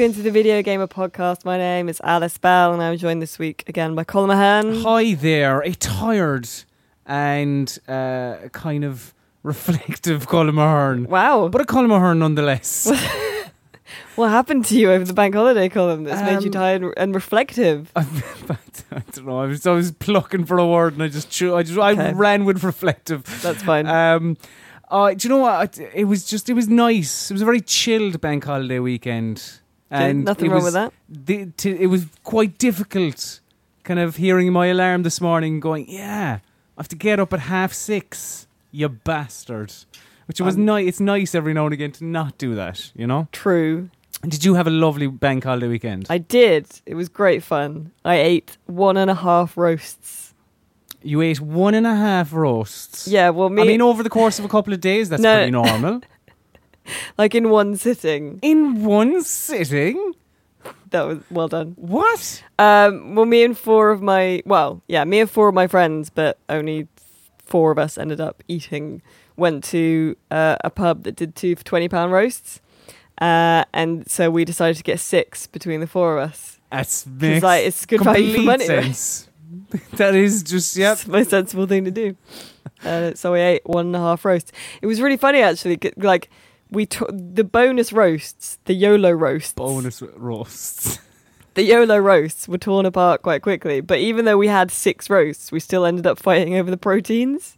welcome to the Video Gamer Podcast. My name is Alice Bell, and I'm joined this week again by Colm Ahern. Hi there, a tired and uh, kind of reflective Colm Ahern. Wow. But a Colm Ahern nonetheless. What happened to you over the bank holiday, Colm, that's made you Um, tired and reflective? I don't know. I was, I was plucking for a word, and I just, cho- I just, I ran with reflective. That's fine. Um, uh, do you know what? It was just, it was nice. It was a very chilled bank holiday weekend, and nothing wrong was, with that. the, to, it was quite difficult, kind of hearing my alarm this morning, going, "Yeah, I have to get up at half six, you bastard." Which was Um, nice. It's nice every now and again to not do that, you know. True. Did you have a lovely bank holiday weekend? I did. It was great fun. I ate one and a half roasts. you ate one and a half roasts. Yeah, well, me, I mean, over the course of a couple of days, that's No. pretty normal. like in one sitting. In one sitting? That was well done. What? Um, well, me and four of my well, yeah, me and four of my friends, but only four of us ended up eating. Went to uh, a pub that did two for twenty pound roasts, uh, and so we decided to get six between the four of us. That's makes like it's good value for money. sense. that is just yep. It's the most sensible thing to do. Uh, so we ate one and a half roasts. It was really funny actually, Like we took the bonus roasts, the YOLO roasts. Bonus roasts. the YOLO roasts were torn apart quite quickly. But even though we had six roasts, we still ended up fighting over the proteins.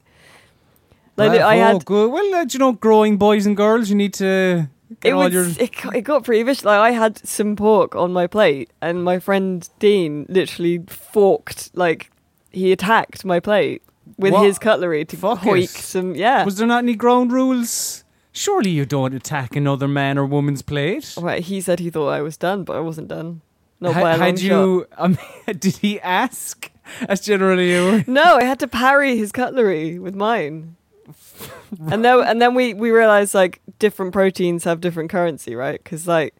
Like I Bravo, had, good. Well, uh, you know, growing boys and girls, you need to it was, your. it, got- it got pretty vicious. Like I had some pork on my plate, and my friend Dean literally forked, like he attacked my plate with What? his cutlery to Fuck hoik it. some. Yeah, Was there not any ground rules? Surely you don't attack another man or woman's plate. Right, he said he thought I was done, but I wasn't done. Not by a long had you? I mean, did he ask? That's generally you. No, I had to parry his cutlery with mine. and then and then we we realized like different proteins have different currency, right? Because like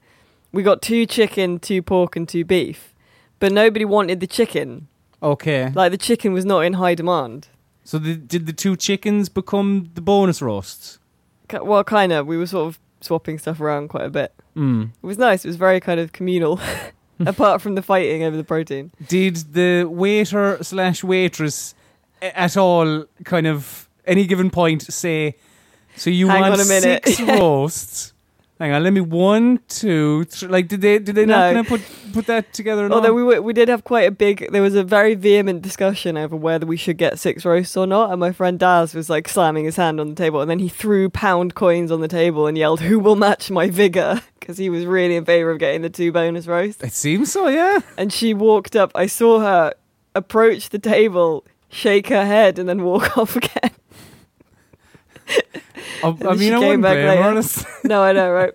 we got two chicken, two pork, and two beef, but nobody wanted the chicken. Okay. Like the chicken was not in high demand. So the, did the two chickens become the bonus roasts? Well, kind of. We were sort of swapping stuff around quite a bit. Mm. It was nice. It was very kind of communal. Apart from the fighting over the protein. Did the waiter slash waitress at all kind of any given point say, "So you Hang want on a minute." six roasts?" Hang on, let me one, two, three. Like, did they did they not gonna put put that together? Although all? we were, we did have quite a big, there was a very vehement discussion over whether we should get six roasts or not. And my friend Daz was like slamming his hand on the table, and then he threw pound coins on the table and yelled, "Who will match my vigor?" Because he was really in favor of getting the two bonus roasts. it seems so, yeah. And she walked up. I saw her approach the table, shake her head, and then walk off again. I, I mean, I came wouldn't back blame her, later. honest. no, I know, right?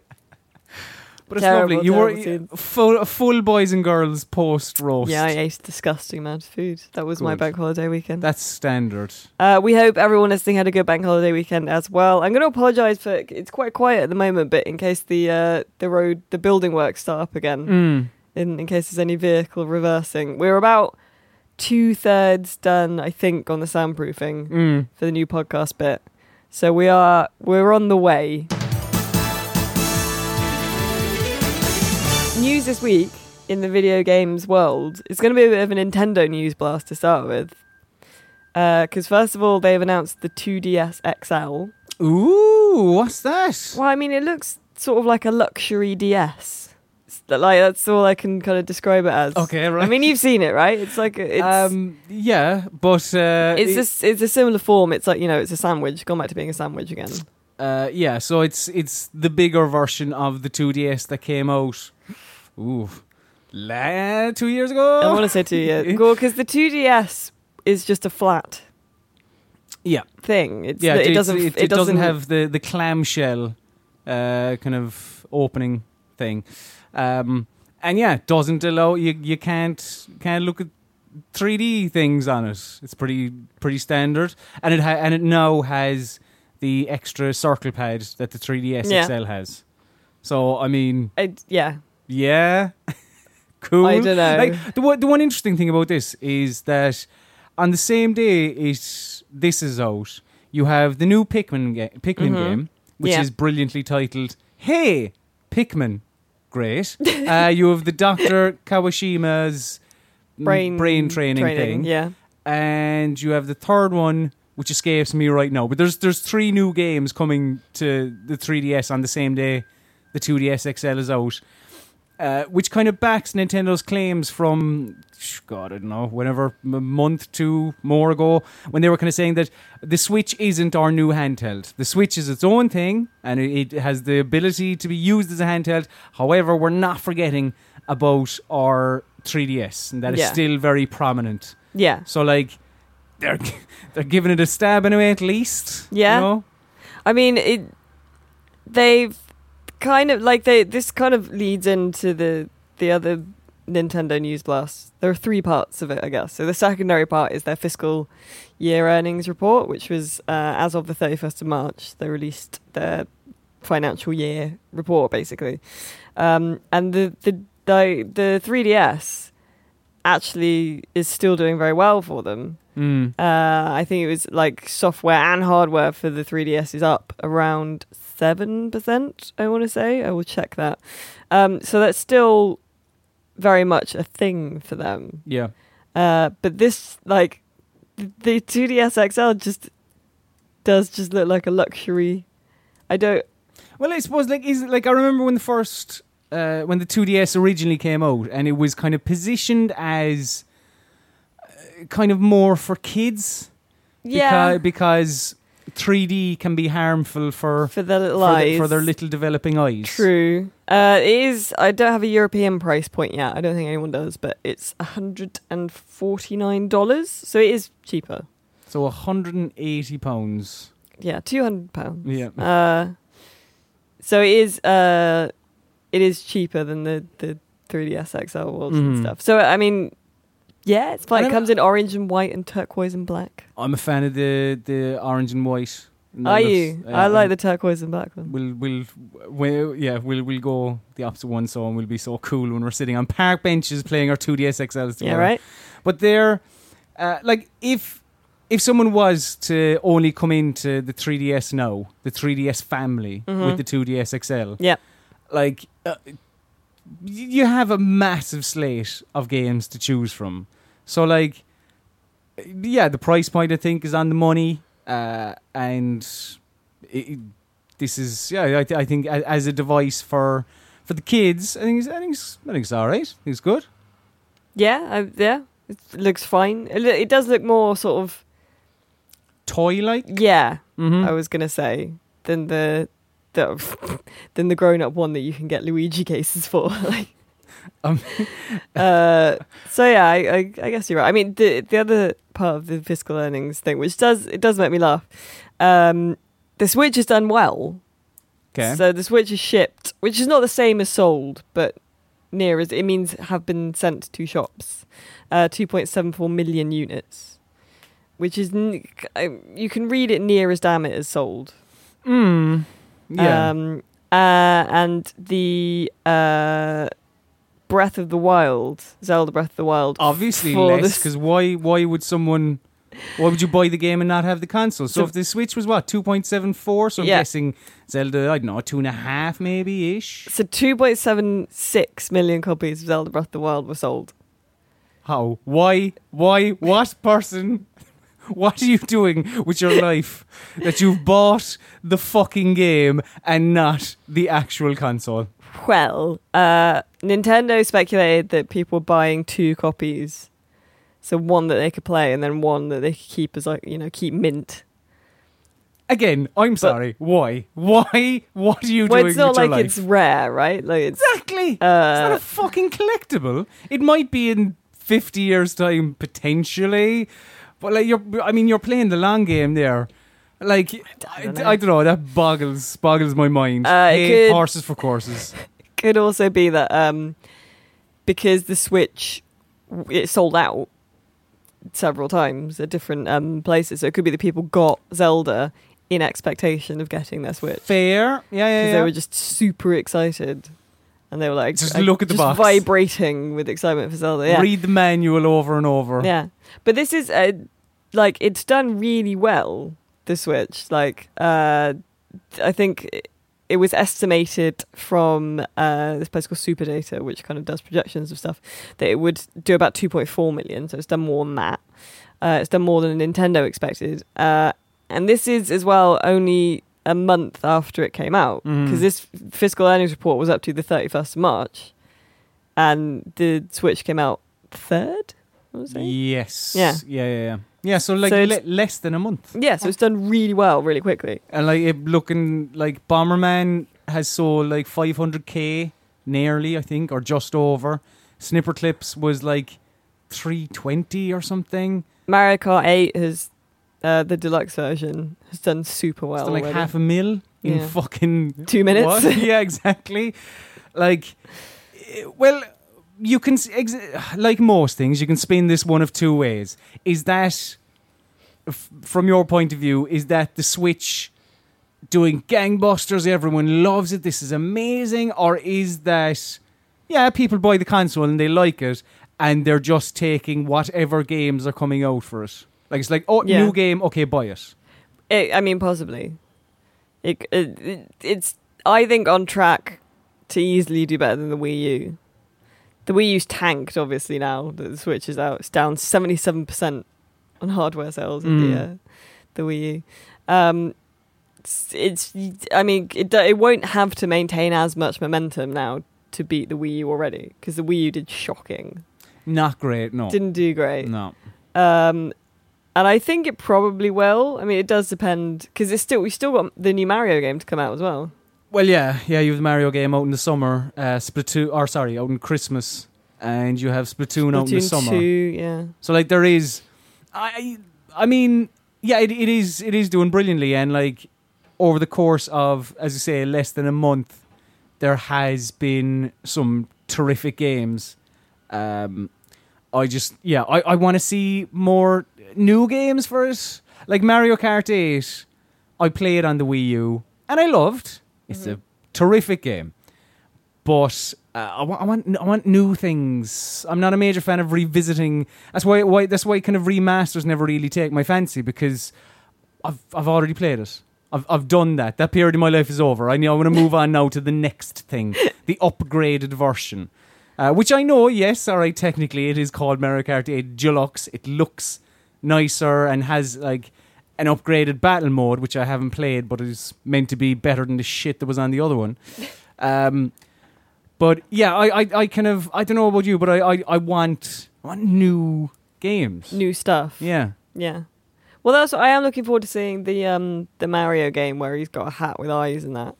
But it's Terrible, lovely. You were terrible scene. full, full boys and girls post roast. Yeah, I ate a disgusting amount of food. That was my Good. bank holiday weekend. That's standard. Uh, we hope everyone listening had a good bank holiday weekend as well. I'm going to apologise for it's quite quiet at the moment, but in case the uh, the road the building works start up again, Mm. in in case there's any vehicle reversing, we're about two thirds done, I think, on the soundproofing Mm. for the new podcast bit. So we are we're on the way. News this week in the video games world. It's going to be a bit of a Nintendo news blast to start with. Uh, because first of all, they've announced the 2DS XL. Ooh, what's that? Well, I mean, it looks sort of like a luxury DS. Like that's all I can kind of describe it as. Okay, right. I mean, you've seen it, right? It's like it's um, yeah, but uh, it's it- a, s- it's a similar form. It's like you know, it's a sandwich. Gone back to being a sandwich again. uh, yeah. So it's it's the bigger version of the 2DS that came out. Ooh, la- two years ago. I want to say two years. ago because the 2DS is just a flat yeah, thing. It's yeah. it, it's- doesn't It, it doesn't have the the clamshell uh, kind of opening thing, um, and yeah, doesn't allow you. You can't can't look at 3D things on it. It's pretty pretty standard, and it ha- and it now has the extra circle pad that the 3DS Yeah. XL has. So I mean, I, yeah. yeah, cool. I don't know. Like the one, the one interesting thing about this is that on the same day is this is out, you have the new Pikmin ga- Pikmin Mhm. game, which Yeah. is brilliantly titled "Hey Pikmin." Great. uh, you have the Doctor Kawashima's Brain brain training, thing, Yeah. and you have the third one, which escapes me right now. But there's there's three new games coming to the 3DS on the same day the 2DS XL is out, uh, which kind of backs Nintendo's claims from God, I don't know, whenever a month, two more ago, when they were kind of saying that the Switch isn't our new handheld. The Switch is its own thing, and it, it has the ability to be used as a handheld. However, we're not forgetting about our 3DS, and that is Yeah. still very prominent. Yeah. So like they're they're giving it a stab anyway at least. Yeah. You know? I mean, it. They've kind of like they. This kind of leads into the the other Nintendo News Blast. There are three parts of it, I guess. So the secondary part is their fiscal year earnings report, which was uh, as of the thirty first of March. They released their financial year report, basically, um, and the the the the 3DS actually is still doing very well for them. Mm. Uh, I think it was like software and hardware for the 3DS is up around 7%, I want to say. I will check that. Um, so that's still very much a thing for them. Yeah. Uh, but this, like, the, the 2DS XL just does just look like a luxury. I don't. Well, I suppose like is like I remember when the first uh, when the 2DS originally came out, and it was kind of positioned as uh, kind of more for kids. Yeah. Because, because 3D can be harmful for for their little for, the- eyes. for their little developing eyes. True. Uh, it is. I don't have a European price point yet. I don't think anyone does, but it's hundred and forty nine dollars. So it is cheaper. So 180 pounds. Yeah, two hundred pounds. Yeah. Uh, so it is. Uh, it is cheaper than the the 3ds XL ones Mhm. and stuff. So I mean, yeah, it's fine. It comes in orange and white and turquoise and black. I'm a fan of the the orange and white. And that Are you? uh, I like the turquoise and black one. We'll, we'll, we'll, yeah, we'll, we'll go the opposite one, so and we'll be so cool when we're sitting on park benches playing our 2DS XLs together. Yeah, right. But they're, uh, like, if if someone was to only come into the 3DS now, the 3DS family Mhm. with the 2DS XL, Yeah. like, uh, you have a massive slate of games to choose from. So, like, yeah, the price point I think is on the money, uh, and it, this is yeah, I, th- I think as a device for for the kids, I think it's, I think it's, I think it's all right. I think it's good. Yeah, I, yeah. It looks fine. It, it does look more sort of Toy like. yeah. Mm-hmm. I was gonna say than the the than the grown up one that you can get Luigi cases for. like, Um. uh, so yeah, I, I I guess you're right. I mean, the the other part of the fiscal earnings thing, which does it does make me laugh. Um, the Switch has done well. Okay. So the Switch is shipped, which is not the same as sold, but near as it means have been sent to shops. Uh, 2.74 million units, which is n- you can read it near as damn it as sold. Mm. Yeah. Um, uh, and the uh, Breath of the Wild, Zelda Breath of the Wild. Obviously less because why? Why would someone? Why would you buy the game and not have the console? So, So- if the Switch was what two point seven four, so I'm Yeah. guessing Zelda, I don't know, two and a half maybe ish. So 2.76 million copies of Zelda Breath of the Wild were sold. How? Why? Why? What person? What are you doing with your life that you've bought the fucking game and not the actual console? Well, uh, Nintendo speculated that people were buying two copies. So one that they could play and then one that they could keep as like, you know, keep mint. Again, I'm sorry. Why? Why? What are you well, doing it's not with like your life? it's rare, right? Like it's Exactly. it's not uh, a fucking collectible. It might be in 50 years' time, potentially. But, like, you're, I mean, you're playing the long game there. Like, I, don't I know. don't know. That boggles boggles my mind. Uh, it hey, could- horses for courses. could also be that um, because the Switch it sold out several times at different um, places, so it could be that people got Zelda in expectation of getting their Switch because Fair. Yeah, yeah, yeah. they were just super excited. And they were like, Just look at the just box. vibrating with excitement for Zelda. Yeah, Read the manual over and over. Yeah, but this is uh, like it's done really well. The Switch, like, uh, I think it was estimated from uh, this place called Superdata, which kind of does projections of stuff, that it would do about 2.4 million. So it's done more than that. Uh, it's done more than Nintendo expected. Uh, and this is as well only a month after it came out because Mhm. this fiscal earnings report was up to the 31st of March, and the Switch came out third. Yes. Yeah. Yeah. Yeah. Yeah. Yeah. So like So le- it's- less than a month. Yeah, so it's done really well, really quickly. And like it looking like Bomberman has sold like 500k nearly, I think, or just over. Snipperclips was like 320 or something. Mario Kart 8 has uh, the deluxe version has done super well. Like already. half a mil in Yeah. fucking Two minutes. What? yeah, exactly. Like, eh, well, you can ex- like most things, you can spin this one of two ways. Is that, f- from your point of view, is that the Switch doing gangbusters? Everyone loves it. This is amazing, or is that, yeah, people buy the console and they like it, and they're just taking whatever games are coming out for it. Like it's like, oh, Yeah. new game, okay, buy it. It, I mean, possibly. It, it, it it's I think on track to easily do better than the Wii U. The Wii U's tanked, obviously now that the Switch is out. It's down seventy seven percent on hardware sales of the Mm. uh, the Wii U. Um, it's, it's I mean it it won't have to maintain as much momentum now to beat the Wii U already because the Wii U did shocking, Not great, no. didn't do great. No. Um, and I think it probably will. I mean, it does depend because it's still we still got the new Mario game to come out as well. Well, yeah, yeah. You have the Mario game out in the summer, uh, Splatoon, or sorry, out in Christmas, and you have Splatoon, out in the Splatoon summer. yeah. So like there is, I, I mean, yeah, it, it is, it is doing brilliantly, and like over the course of, as you say, less than a month, there has been some terrific games. Um, I just, yeah, I, I want to see more new games for it, like Mario Kart Eight. I played on the Wii U, and I loved. It's a terrific game, but uh, I, want, I want new things. I'm not a major fan of revisiting. That's why why that's why kind of remasters never really take my fancy because I've I've already played it. I've I've done that. That period of my life is over. I know I want to move on now to the next thing, the upgraded version. Uh, which I know, yes, all right, technically it is called Mario Kart 8 Deluxe. It looks nicer and has like an upgraded battle mode, which I haven't played, but is meant to be better than the shit that was on the other one. Um, but yeah, I, I, I kind of I don't know about you, but I, I, I want I want new games. New stuff. Yeah. Yeah. Well, that's I am looking forward to seeing the um the Mario game where he's got a hat with eyes and that.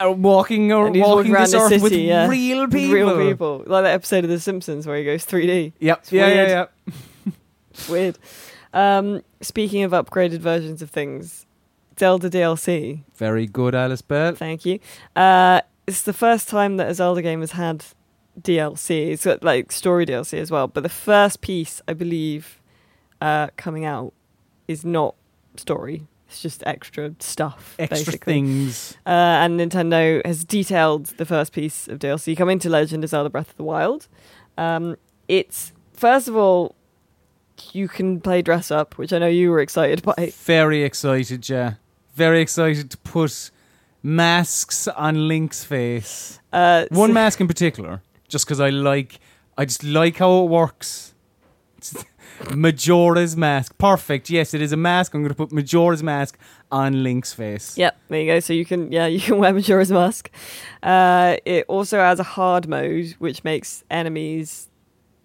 Uh, walking or And walking walking around the city, with yeah. real With people. Real people, like that episode of The Simpsons where he goes 3D. Yep. It's Yeah, weird. yeah, yeah. Weird. Um, speaking of upgraded versions of things, Zelda DLC. Very good, Alice Bell. Thank you. Uh, it's the first time that a Zelda game has had DLC. It's got like story DLC as well. But the first piece, I believe, uh, coming out is not story. It's just extra stuff. Extra basically. things. Uh, and Nintendo has detailed the first piece of DLC coming to Legend of Zelda Breath of the Wild. Um, it's first of all, you can play dress up, which I know you were excited by. Very excited, yeah. Very excited to put masks on Link's face. Uh, One so- mask in particular, just because I like, I just like how it works. Majora's mask, perfect. Yes, it is a mask. I'm going to put Majora's mask on Link's face. Yep, there you go. So you can, yeah, you can wear Majora's Mask. Uh, it also has a hard mode, which makes enemies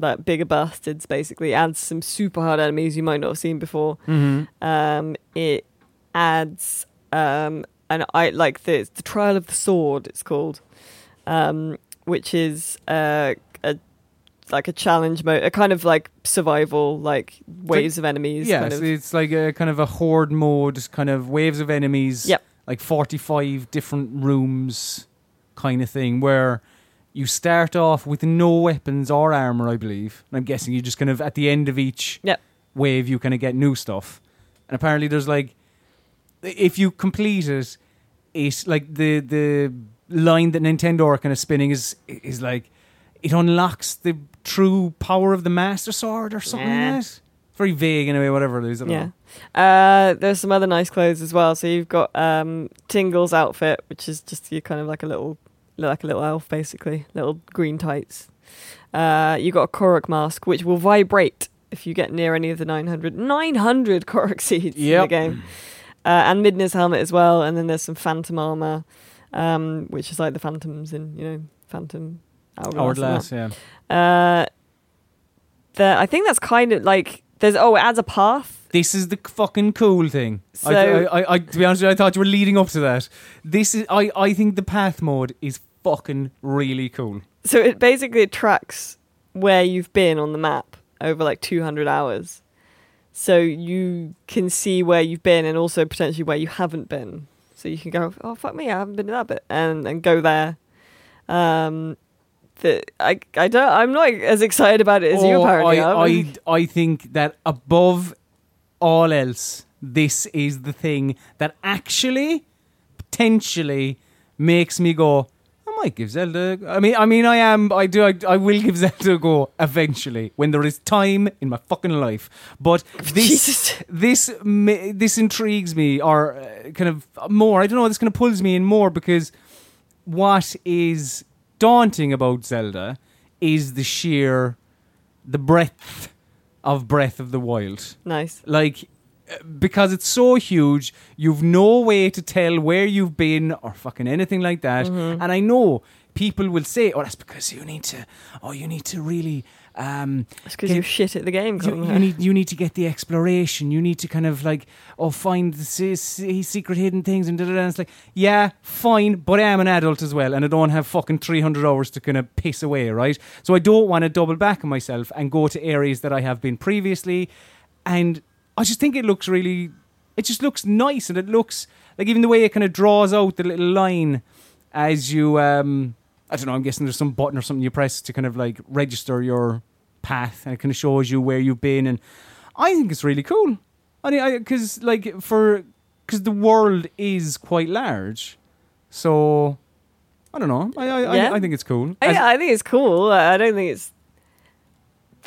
like bigger bastards. Basically, adds some super hard enemies you might not have seen before. hmm Um, it adds um, an I like the the Trial of the Sword. It's called, um, which is uh, a like a challenge mode, a kind of like survival, like waves of enemies. Yeah, kind so of. it's like a kind of a horde mode, kind of waves of enemies. Yep. Like 45 different rooms kind of thing where you start off with no weapons or armor, I believe. And I'm guessing you just kind of, at the end of each Yep. wave, you kind of get new stuff. And apparently there's like, if you complete it, it's like the, the line that Nintendo are kind of spinning is, is like, it unlocks the true power of the Master Sword or something Nah. like that. very vague anyway. Whatever it is. I don't Yeah. know. Uh, there's some other nice clothes as well. So you've got um, Tingle's outfit, which is just you kind of like a little, like a little elf, basically, little green tights. Uh, you got a Korok mask, which will vibrate if you get near any of the 900, 900 Korok seeds in the game. Uh, and Midna's helmet as well. And then there's some Phantom armor, um, which is like the Phantoms in, you know, Phantom Hourglass. Hourglass. Yeah. Uh, the, I think that's kind of like, there's, oh, it adds a path. This is the fucking cool thing. I, So- I, I, I, to be honest, you, I thought you were leading up to that. This is, I, I think the path mode is fucking really cool. So it basically tracks where you've been on the map over like 200 hours. So you can see where you've been and also potentially where you haven't been. So you can go, oh fuck me, I haven't been to that bit, and and go there. Um, I I don't I'm not as excited about it as you Oh, apparently I, are. I, I think that above all else, this is the thing that actually, potentially, makes me go. I might give Zelda. I mean, I mean, I am. I do. I, I will give Zelda a go eventually when there is time in my fucking life. But this, Jesus. this, this intrigues me, or uh, kind of more. I don't know. This kind of pulls me in more because what is daunting about Zelda is the sheer, the breadth of Breath of the Wild. nice. Like, uh, because it's so huge, you've no way to tell where you've been or fucking anything like that. Mm-hmm. And I know people will say, "Oh, that's because you need to. Oh, you need to really." Um, It's because you're shit at the game. you, you need you need to get the exploration. You need to kind of like oh find the se- se- secret hidden things and da da da. It's like yeah, fine, but I am an adult as well, and I don't have fucking three hundred hours to kind of piss away, right? So I don't want to double back on myself and go to areas that I have been previously, and I just think it looks really, it just looks nice, and it looks like even the way it kind of draws out the little line as you um. I don't know. I'm guessing there's some button or something you press to kind of like register your path, and it kind of shows you where you've been. And I think it's really cool. I mean, because like for because the world is quite large, so I don't know. I I, Yeah. I, I think it's cool. I, As- I think it's cool. I don't think it's.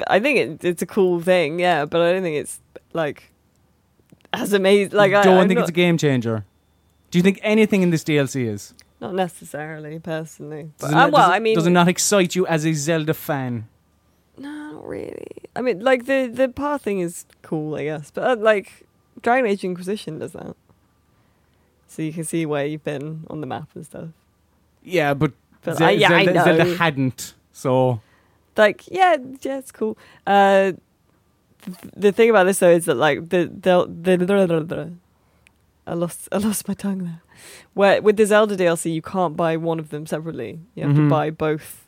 I think it, it's a cool thing, yeah, but I don't think it's like as amazing. Like I don't I'm think it's a game changer. Do you think anything in this DLC is? not necessarily personally. But, uh, not- well, does I mean, does it not excite you as a Zelda fan? Not really. I mean, like the the path thing is cool, I guess, but uh, like Dragon Age Inquisition does that, so you can see where you've been on the map and stuff. Yeah, but, But Ze- I, yeah, Zelda, I. Zelda hadn't. So like yeah yeah it's cool uh th- the thing about this though is that like the the, the, the, I lost I lost my tongue there. Where with the Zelda DLC you can't buy one of them separately. You have Mhm. to buy both.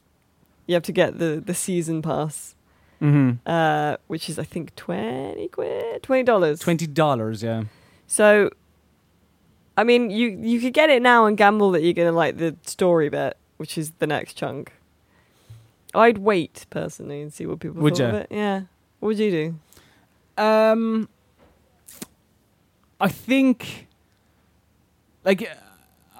You have to get the the season pass, mhm. uh, which is I think twenty quid, twenty dollars. twenty dollars. Yeah. So, I mean, you you could get it now and gamble that you're gonna like the story bit, which is the next chunk. I'd wait personally and see what people Would thought of it. Yeah. What would you do? Um, I think, like,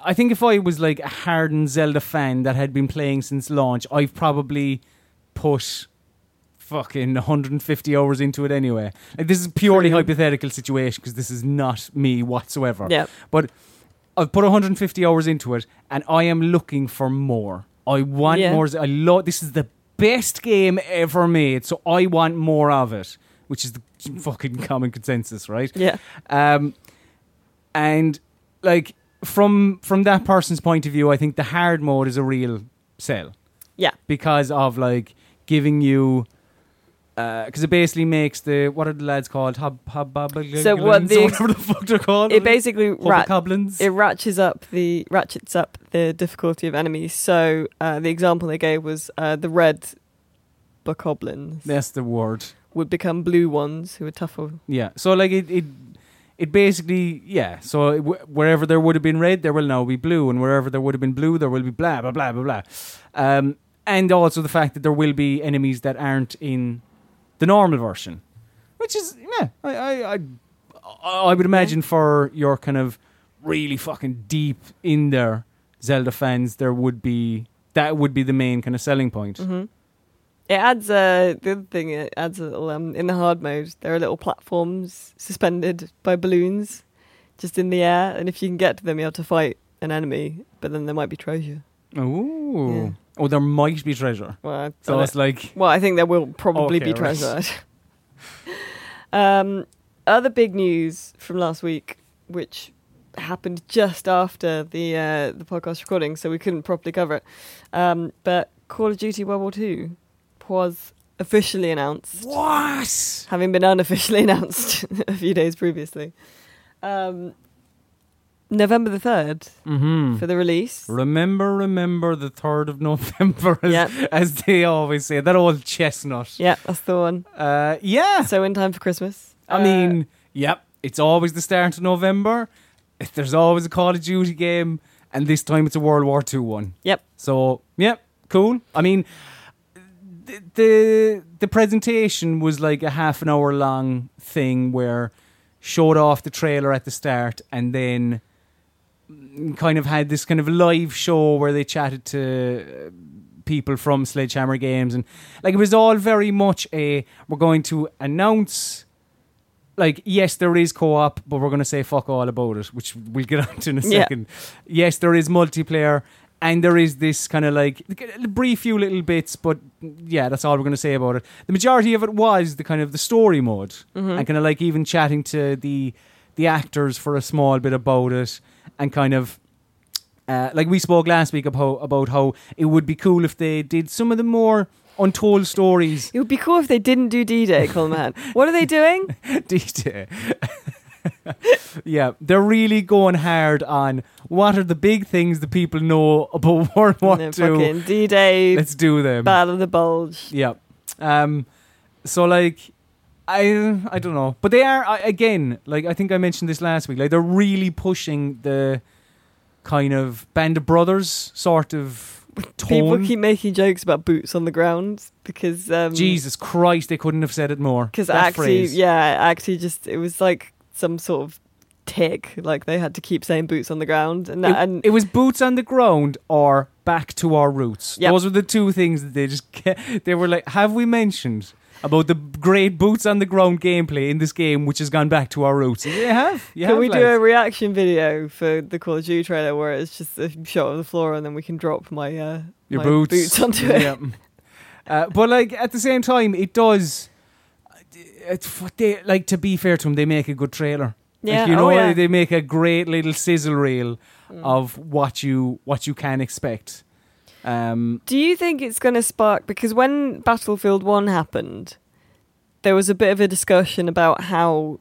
I think if I was like a hardened Zelda fan that had been playing since launch, I've probably put fucking 150 hours into it anyway. Like, this is purely hypothetical situation because this is not me whatsoever. Yeah. But I've put 150 hours into it, and I am looking for more. I want Yeah. more. I love. This is the best game ever made, so I want more of it, which is the fucking common consensus, right? Yeah. Um, and like from from that person's point of view, I think the hard mode is a real sell. Yeah. because of like giving you. Because it basically makes the what are the lads called? Hob hob So what the- whatever the fuck they're called? It basically rat- it ratchets up the ratchets up the difficulty of enemies. So uh, the example they gave was uh, the red bokoblins That's the word. would become blue ones who are tougher. Yeah. So like it it it basically yeah. So wherever there would have been red, there will now be blue, and wherever there would have been blue, there will be blah blah blah blah blah. Um, and also the fact that there will be enemies that aren't in the normal version, which is yeah. I I I, I would imagine for your kind of really fucking deep in there Zelda fans, there would be that would be the main kind of selling point. hmm It adds uh, the other thing. It adds a little um, in the hard mode. There are little platforms suspended by balloons, just in the air, and if you can get to them, you have to fight an enemy. But then there might be treasure. Ooh. Yeah. Oh, there might be treasure. Well, I So it's like Well, I think there will probably Okay, be right. treasure. um, other big news from last week, which happened just after the uh, the podcast recording, so we couldn't properly cover it. Um, but Call of Duty World War Two was officially announced, what? having been unofficially announced a few days previously. Um, November the third Mm-hmm. for the release. Remember, remember the third of November, as, Yep. as they always say. That old chestnut. Yeah, that's the one. Uh, yeah. So in time for Christmas. I Uh, mean, yep. It's always the start of November. There's always a Call of Duty game, and this time it's a World War II one. Yep. So, yep, cool. I mean, the, the the presentation was like a half an hour long thing where showed off the trailer at the start and then kind of had this kind of live show where they chatted to uh, people from Sledgehammer Games and like it was all very much a we're going to announce like yes there is co-op but we're going to say fuck all about it which we'll get on to in a Yeah. second yes there is multiplayer and there is this kind of like a brief few little bits but yeah that's all we're going to say about it the majority of it was the kind of the story mode Mhm. and kind of like even chatting to the the actors for a small bit about it and kind of uh, like we spoke last week about about how it would be cool if they did some of the more untold stories It would be cool if they didn't do D-Day, Coleman. what are they doing? D-Day. yeah, they're really going hard on what are the big things that people know about World War No, Two. fucking D-Day, Let's do them. Battle of the Bulge. Yeah. Um. So like, I I don't know, but they are I, again like I think I mentioned this last week. Like they're really pushing the kind of Band of Brothers sort of tone. People keep making jokes about boots on the ground because um, Jesus Christ, they couldn't have said it more. because actually, yeah, actually, just it was like some sort of tick. Like they had to keep saying boots on the ground, and that, and It was boots on the ground or back to our roots. Yep. Those were the two things that they just ke- they were like, have we mentioned about the great boots on the ground gameplay in this game, which has gone back to our roots? And You have. You can have, we do a reaction video for the Call of Duty trailer where it's just a shot of the floor, and then we can drop my uh, your my boots, onto it. Yeah. Uh, but like at the same time, it does. It's what they like. To be fair to them, they make a good trailer. Yeah, like, you oh, know, yeah. they make a great little sizzle reel Mm. of what you what you can expect. Um, Do you think it's going to spark because when Battlefield 1 happened there was a bit of a discussion about how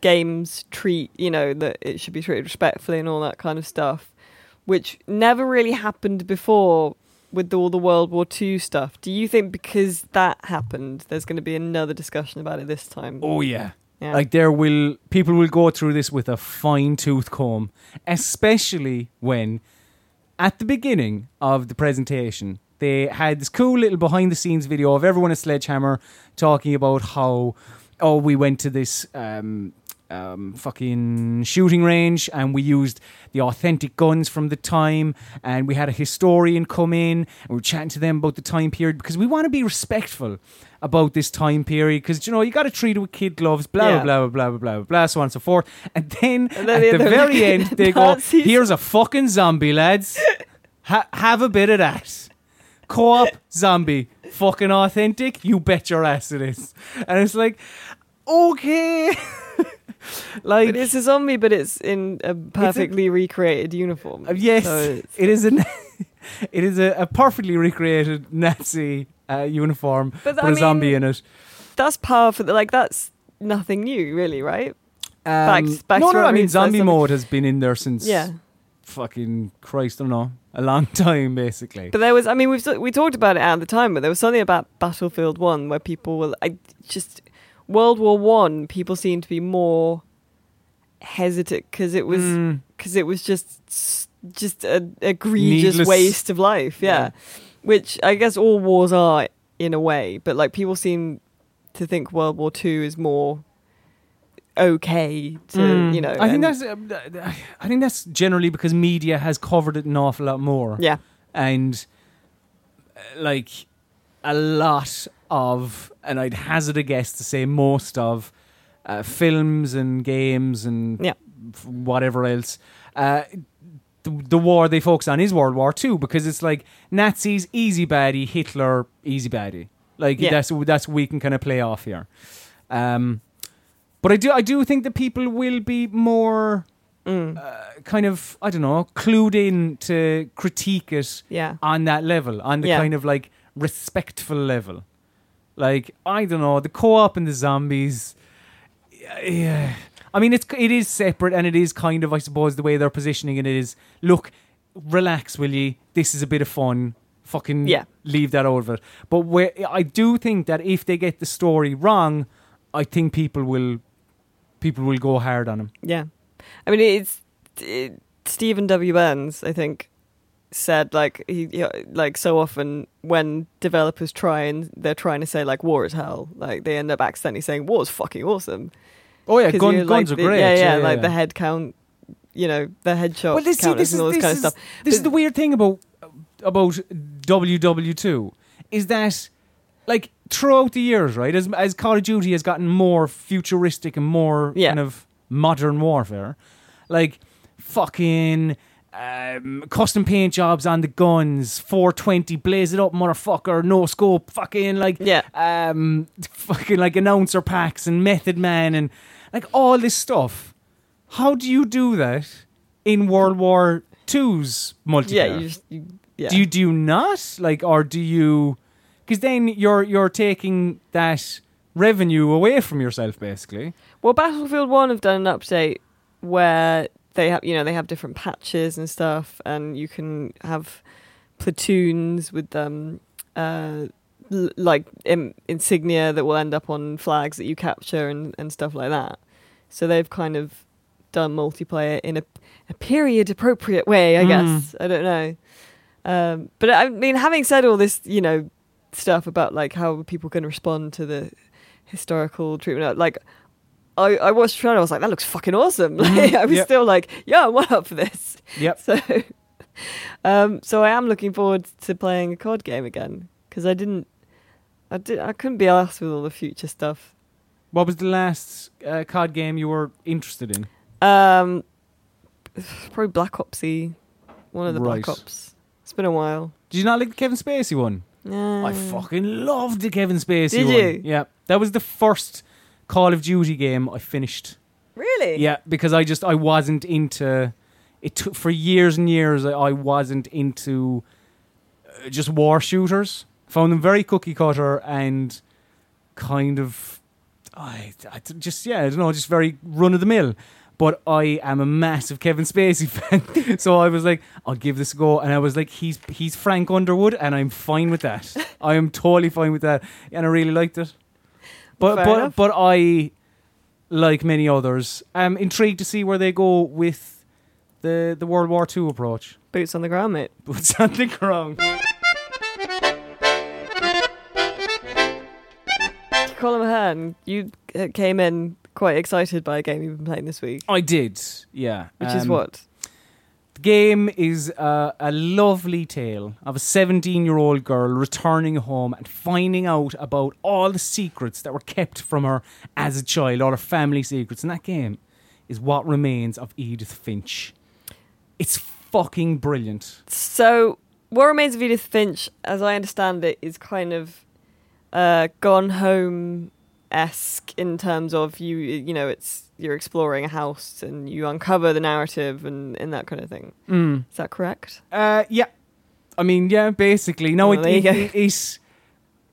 games treat, you know, that it should be treated respectfully and all that kind of stuff, which never really happened before with all the World War II stuff. Do you think because that happened there's going to be another discussion about it this time? oh yeah, yeah. Like there will people will go through this with a fine tooth comb, especially when at the beginning of the presentation they had this cool little behind the scenes video of everyone at Sledgehammer talking about how oh we went to this um um, fucking shooting range, and we used the authentic guns from the time, and we had a historian come in, and we were chatting to them about the time period because we want to be respectful about this time period because you know you got to treat it with kid gloves, blah Yeah. blah blah blah blah blah blah, so on and so forth. And then, And then at the very end, they go, "Here's a fucking zombie, lads. Ha- have a bit of that." Co-op zombie, fucking authentic. You bet your ass it is. And it's like, okay, like But it's a zombie, but it's in a perfectly recreated uniform. Uh, yes, So it's- a it is a, a perfectly recreated Nazi uh, uniform, But with I a zombie mean- in it. that's powerful. Like that's nothing new, really, right? back- Um, back no, to no, I mean zombie mode has been in there since Yeah. fucking Christ, I don't know, a long time basically. But there was, I mean, we've we talked about it at the time, but there was something about Battlefield One where people were, I just World War One. People seemed to be more hesitant because it was Mm, because it was just just a egregious Needless- waste of life. Yeah. Yeah. which I guess all wars are in a way, but like people seem to think World War Two is more okay to mm. you know. I think that's uh, I think that's generally because media has covered it an awful lot more. yeah. and uh, like a lot of, and I'd hazard a guess to say most of, uh, films and games and Yeah. f- whatever else. Uh, the, the war they focus on is World War Two because it's like Nazis easy baddie, Hitler easy baddie. Like Yeah. that's that's what we can kind of play off here. Um, but I do I do think that people will be more Mm. uh, kind of I don't know clued in to critique it Yeah. on that level, on the Yeah. kind of like respectful level. Like I don't know, the co-op and the zombies. Yeah, I mean it's it is separate, and it is kind of I suppose the way they're positioning it is. Look, relax, will you? This is a bit of fun. Fucking Yeah. leave that over. But where I do think that if they get the story wrong, I think people will people will go hard on them. Yeah, I mean it's it, Stephen W. Burns. I think said like he like so often when developers try and they're trying to say like war is hell, like they end up accidentally saying war is fucking awesome. Oh yeah gun, guns like, are the- great. Yeah, yeah, like the head count, you know, the headshot Well, this, see, this is and all this, this kind is, of stuff. This is the weird thing about about WW2 is that like throughout the years, right, as as Call of Duty has gotten more futuristic and more Yeah. kind of modern warfare, like fucking um, custom paint jobs on the guns, 420, blaze it up, motherfucker, no scope, fucking like Yeah. um, fucking like announcer packs and Method Man and like all this stuff. How do you do that in World War Two's multiplayer? Yeah, you just you, yeah. Do you do you not like, or do you? Because then you're you're taking that revenue away from yourself, basically. Well, Battlefield One have done an update where they have, you know, they have different patches and stuff, and you can have platoons with um, uh, l- like in- insignia that will end up on flags that you capture and, and stuff like that. So they've kind of done multiplayer in a, a period appropriate way, I Mm. guess. I don't know. Um, but I mean, having said all this, you know, stuff about like how people can respond to the historical treatment, like I, I watched the trailer, I was like, that looks fucking awesome. Like, I was Yep. still like, yeah, I'm well up for this. Yep. So, um, so I am looking forward to playing a COD game again because I didn't, I did, I couldn't be asked with all the future stuff. What was the last uh, COD game you were interested in? Um, probably Black Opsy, one of the Right. Black Ops. It's been a while. Did you not like the Kevin Spacey one? Yeah. I fucking loved the Kevin Spacey Did one. you? Yeah, that was the first Call of Duty game I finished. really. Yeah, because I just I wasn't into it. Took for years and years. I, I wasn't into uh, just war shooters. Found them very cookie cutter and kind of I, I just yeah I don't know just very run of the mill. But I am a massive Kevin Spacey fan, so I was like, I'll give this a go. And I was like, he's he's Frank Underwood, and I'm fine with that. I am totally fine with that, and I really liked it. But Fair but enough. but I, like many others, am intrigued to see where they go with the the World War II approach. Boots on the ground, mate. Boots on the ground. Colm Ahern, you uh, came in quite excited by a game you've been playing this week, I did, yeah. which is Um, what? Game is a lovely tale of a 17 year old girl returning home and finding out about all the secrets that were kept from her as a child, all her family secrets. And that game is What Remains of Edith Finch. It's fucking brilliant. So, What Remains of Edith Finch, as I understand it, is kind of uh, Gone Home esque in terms of you. You know, it's you're exploring a house and you uncover the narrative and, and that kind of thing. Mm. Is that correct? Uh, yeah. I mean, yeah, basically. No, Well, it, it, it's.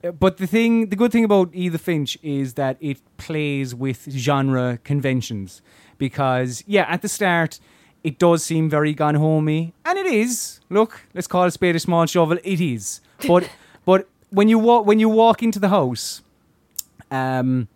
uh, But the thing, the good thing about Edith Finch is that it plays with genre conventions. Because, yeah, at the start, it does seem very gone homey. And it is. Look, let's call it a spade a small shovel. It is. But but when you walk when you walk into the house, um,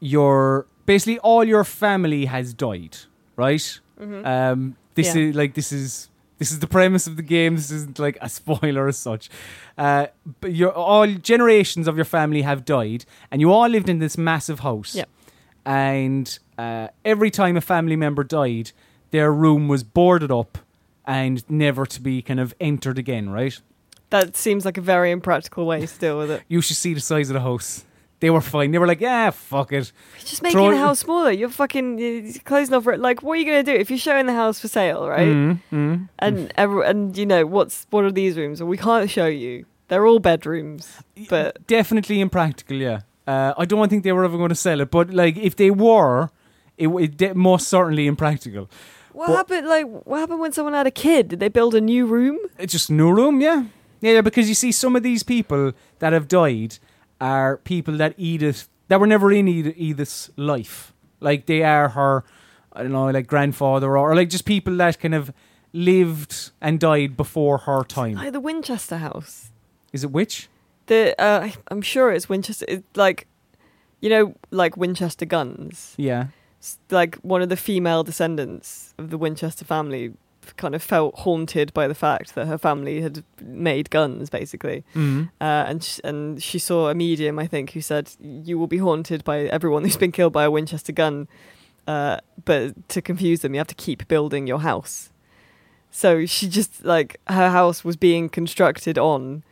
your basically all your family has died, right? Um, this Yeah. is like this is this is the premise of the game. This isn't like a spoiler as such. Uh, but your all generations of your family have died, and you all lived in this massive house. Yep. And uh, every time a family member died, their room was boarded up and never to be kind of entered again, right? That seems like a very impractical way to deal with it. You should see the size of the house. They were fine. They were like, yeah, fuck it. You're just making Throw the house smaller. You're fucking you're closing off it. Like, what are you going to do if you're showing the house for sale, right? Mm, mm. And every, and you know what's what are these rooms? Well, we can't show you. They're all bedrooms, but definitely impractical. Yeah, uh, I don't think they were ever going to sell it. But like, if they were, it, it de- most certainly impractical. what But- happened? Like, what happened when someone had a kid? Did they build a new room? It's just no room. Yeah, yeah, yeah. Because you see, some of these people that have died are people that Edith that were never in Edith, Edith's life. Like they are her, I don't know, like grandfather or, or like just people that kind of lived and died before her time. Like the Winchester house. Is it which? The uh, I'm sure it's Winchester. It's like, you know, like Winchester guns. Yeah. Like one of the female descendants of the Winchester family kind of felt haunted by the fact that her family had made guns, basically. Mm. Uh, and sh- and she saw a medium, I think, who said, "You will be haunted by everyone who's been killed by a Winchester gun." Uh, but to confuse them, you have to keep building your house. So she just like her house was being constructed on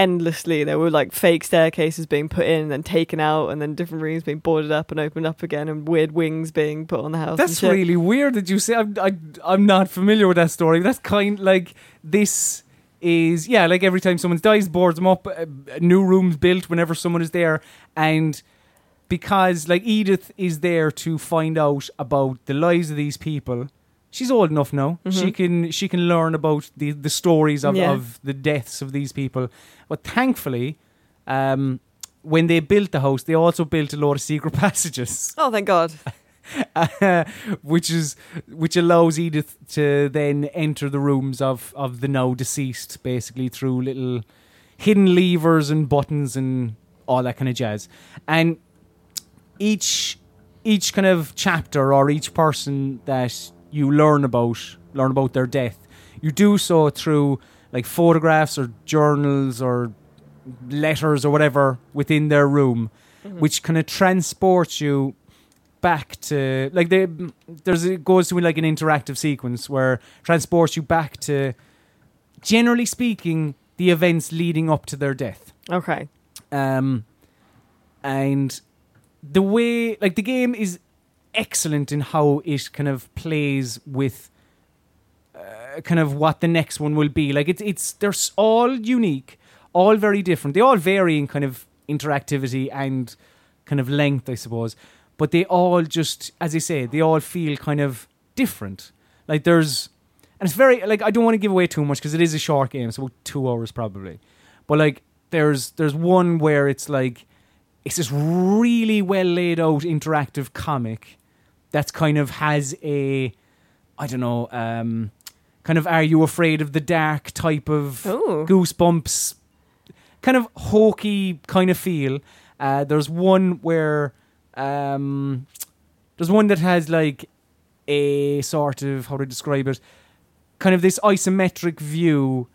endlessly. There were like fake staircases being put in and then taken out, and then different rooms being boarded up and opened up again, and weird wings being put on the house. That's really weird that you say. I'm, I, I'm not familiar with that story. That's kind like this is yeah. Like every time someone dies, boards them up. Uh, new rooms built whenever someone is there, and because like Edith is there to find out about the lives of these people. She's old enough now. She can she can learn about the the stories of, Yeah. of the deaths of these people. But thankfully, um, when they built the house, they also built a lot of secret passages. Oh, thank God! uh, which is which allows Edith to then enter the rooms of of the now deceased, basically through little hidden levers and buttons and all that kind of jazz. And each each kind of chapter or each person that you learn about learn about their death, you do so through like photographs or journals or letters or whatever within their room, which kind of transports you back to like they there's it goes to like an interactive sequence where transports you back to generally speaking the events leading up to their death. Okay, um and the way like the game is excellent in how it kind of plays with uh, kind of what the next one will be. Like it's it's they're all unique all very different. They all vary in kind of interactivity and kind of length i suppose. But they all just as i say they all feel kind of different. Like there's and it's very like i don't want to give away too much because it is a short game about two hours probably. But like there's there's one where it's like it's this really well laid out interactive comic that's kind of has a I don't know um kind of are you afraid of the dark type of oh, goosebumps kind of hokey kind of feel. Uh there's one where um there's one that has like a sort of how to describe it kind of this isometric view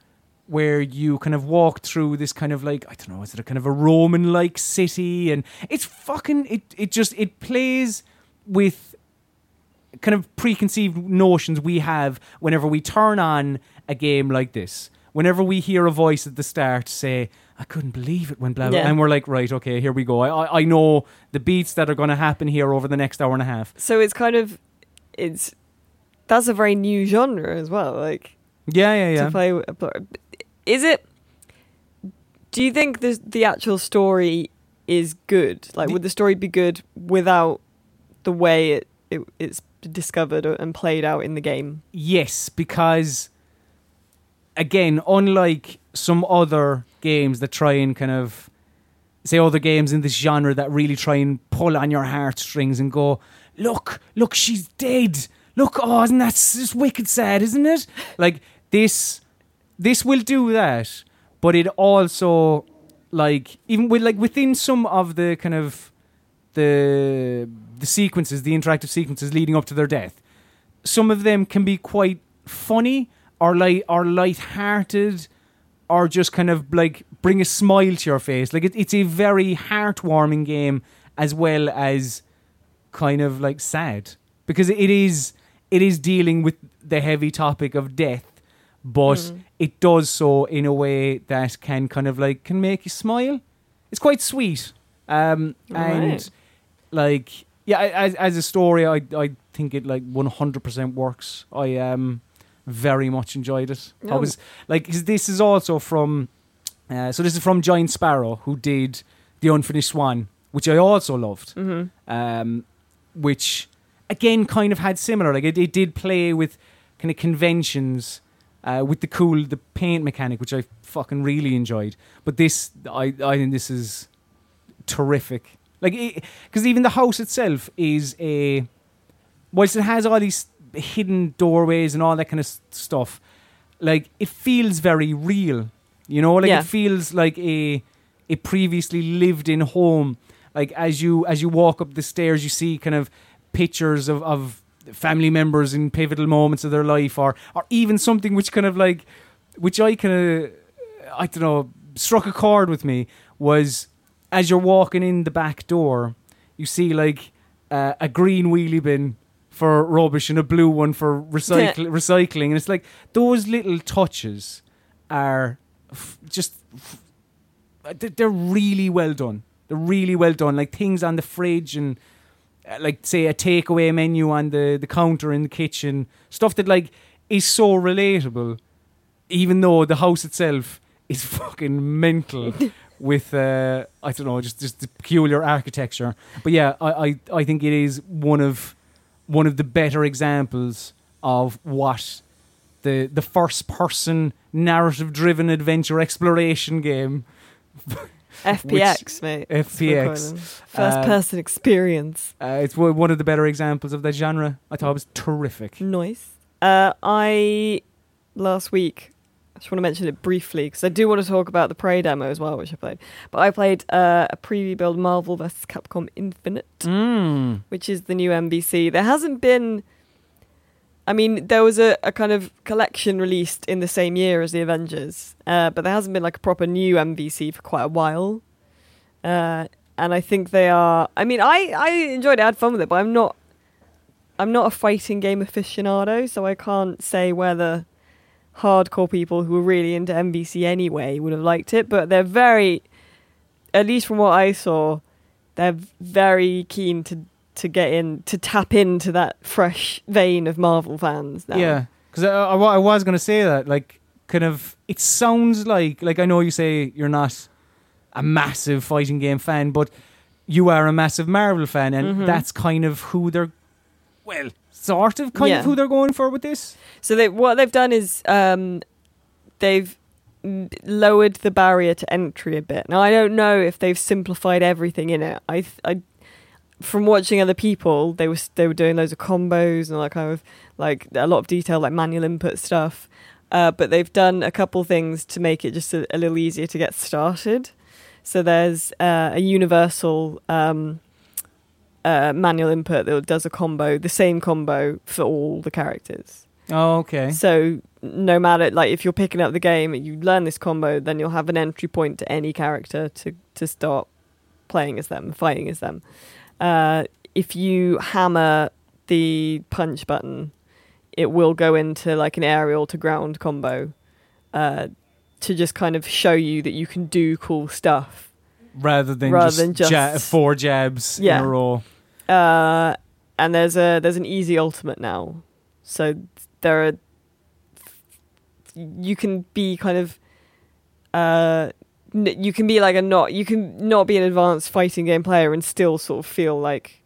where you kind of walk through this kind of like I don't know, is it a kind of a Roman like city? And it's fucking it it just it plays with kind of preconceived notions we have whenever we turn on a game like this. Whenever we hear a voice at the start say, I couldn't believe it when blah blah Yeah. and we're like, right, okay, here we go. I I, know the beats that are gonna happen here over the next hour and a half. so it's kind of it's that's a very new genre as well. Like Yeah, yeah, yeah. to play. with- Is it? Do you think the the actual story is good? Like, The- would the story be good without the way it, it it's discovered and played out in the game? Yes, because again, unlike some other games that try and kind of say other games in this genre that really try and pull on your heartstrings and go, look, look, she's dead. Look, oh, isn't that just wicked sad, isn't it? Like this, this will do that, but it also like even with like within some of the kind of the the sequences, the interactive sequences leading up to their death, some of them can be quite funny or light or light-hearted or just kind of like bring a smile to your face. Like it, it's a very heartwarming game as well as kind of like sad because it is it is dealing with the heavy topic of death, but Mm. it does so in a way that can kind of like can make you smile. It's quite sweet, um, and Right. like yeah, as as a story, I I think it like one hundred percent works. I um very much enjoyed it. I Oh. was like 'cause this is also from uh, so this is from Giant Sparrow who did the Unfinished Swan, which I also loved Mhm. um, which again kind of had similar. Like it, it did play with kind of conventions uh, with the cool the paint mechanic, which I fucking really enjoyed. But this, I I think this is terrific. Like because even the house itself is a whilst it has all these hidden doorways and all that kind of stuff, like it feels very real. You know, like Yeah. it feels like a a previously lived in home. Like as you as you walk up the stairs, you see kind of pictures of, of family members in pivotal moments of their life, or or even something which kind of like which I kind of I don't know struck a chord with me was as you're walking in the back door, you see like uh, a green wheelie bin for rubbish and a blue one for recycle- recycling, and it's like those little touches are f- just f- they're they're really well done. They're really well done. Like things on the fridge and uh, like say a takeaway menu on the the counter in the kitchen, stuff that like is so relatable, even though the house itself is fucking mental with uh I don't know just just the peculiar architecture. But yeah, I I, I think it is one of one of the better examples of what the the first person narrative driven adventure exploration game FPX, mate. that's what we call FPX. them. First Uh, person experience. Uh, it's one one of the better examples of that genre. I thought it was terrific. Nice. Uh, I last week. I just want to mention it briefly because I do want to talk about the Prey demo as well, which I played. But I played uh, a preview build Marvel vs. Capcom Infinite, Mm. which is the new MVC. There hasn't been. I mean, there was a, a kind of collection released in the same year as the Avengers, uh, but there hasn't been like a proper new MVC for quite a while. Uh, and I think they are. I mean, I I enjoyed it, I had fun with it, but I'm not. I'm not a fighting game aficionado, so I can't say whether hardcore people who are really into MVC anyway would have liked it. But they're very, at least from what I saw, they're very keen to to get in to tap into that fresh vein of Marvel fans. Now. Yeah, because I, I, I was going to say that, like, kind of, it sounds like, like, I know you say you're not a massive fighting game fan, but you are a massive Marvel fan, and Mhm. that's kind of who they're, well, sort of kind Yeah. of who they're going for with this. So they, what they've done is um, they've lowered the barrier to entry a bit. Now I don't know if they've simplified everything in it. I, I from watching other people, they were they were doing loads of combos and all that kind of like a lot of detail, like manual input stuff. Uh, but they've done a couple things to make it just a, a little easier to get started. So there's uh, a universal um, uh, manual input that does a combo, the same combo for all the characters. Oh, okay. So no matter like if you're picking up the game and you learn this combo, then you'll have an entry point to any character to to start playing as them, fighting as them. Uh, if you hammer the punch button, it will go into like an aerial to ground combo uh, to just kind of show you that you can do cool stuff. Rather than Rather just, than just- ja- four jabs Yeah. in a row. Uh, and there's a there's an easy ultimate now, so there are you can be kind of uh you can be like a not you can not be an advanced fighting game player and still sort of feel like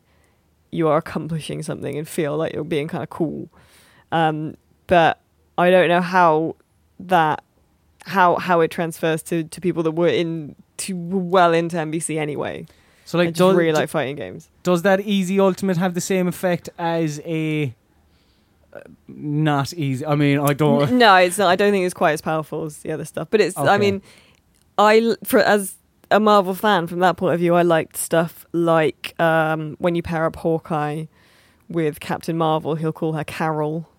you are accomplishing something and feel like you're being kind of cool. Um, but I don't know how that how how it transfers to to people that were in to well into MVC anyway. So, I like, just does, really like fighting games. does that easy ultimate have the same effect as a uh, not easy? I mean, I don't. No, it's not. I don't think it's quite as powerful as the other stuff. But it's. I mean, I for as a Marvel fan from that point of view, I liked stuff like um, when you pair up Hawkeye with Captain Marvel, he'll call her Carol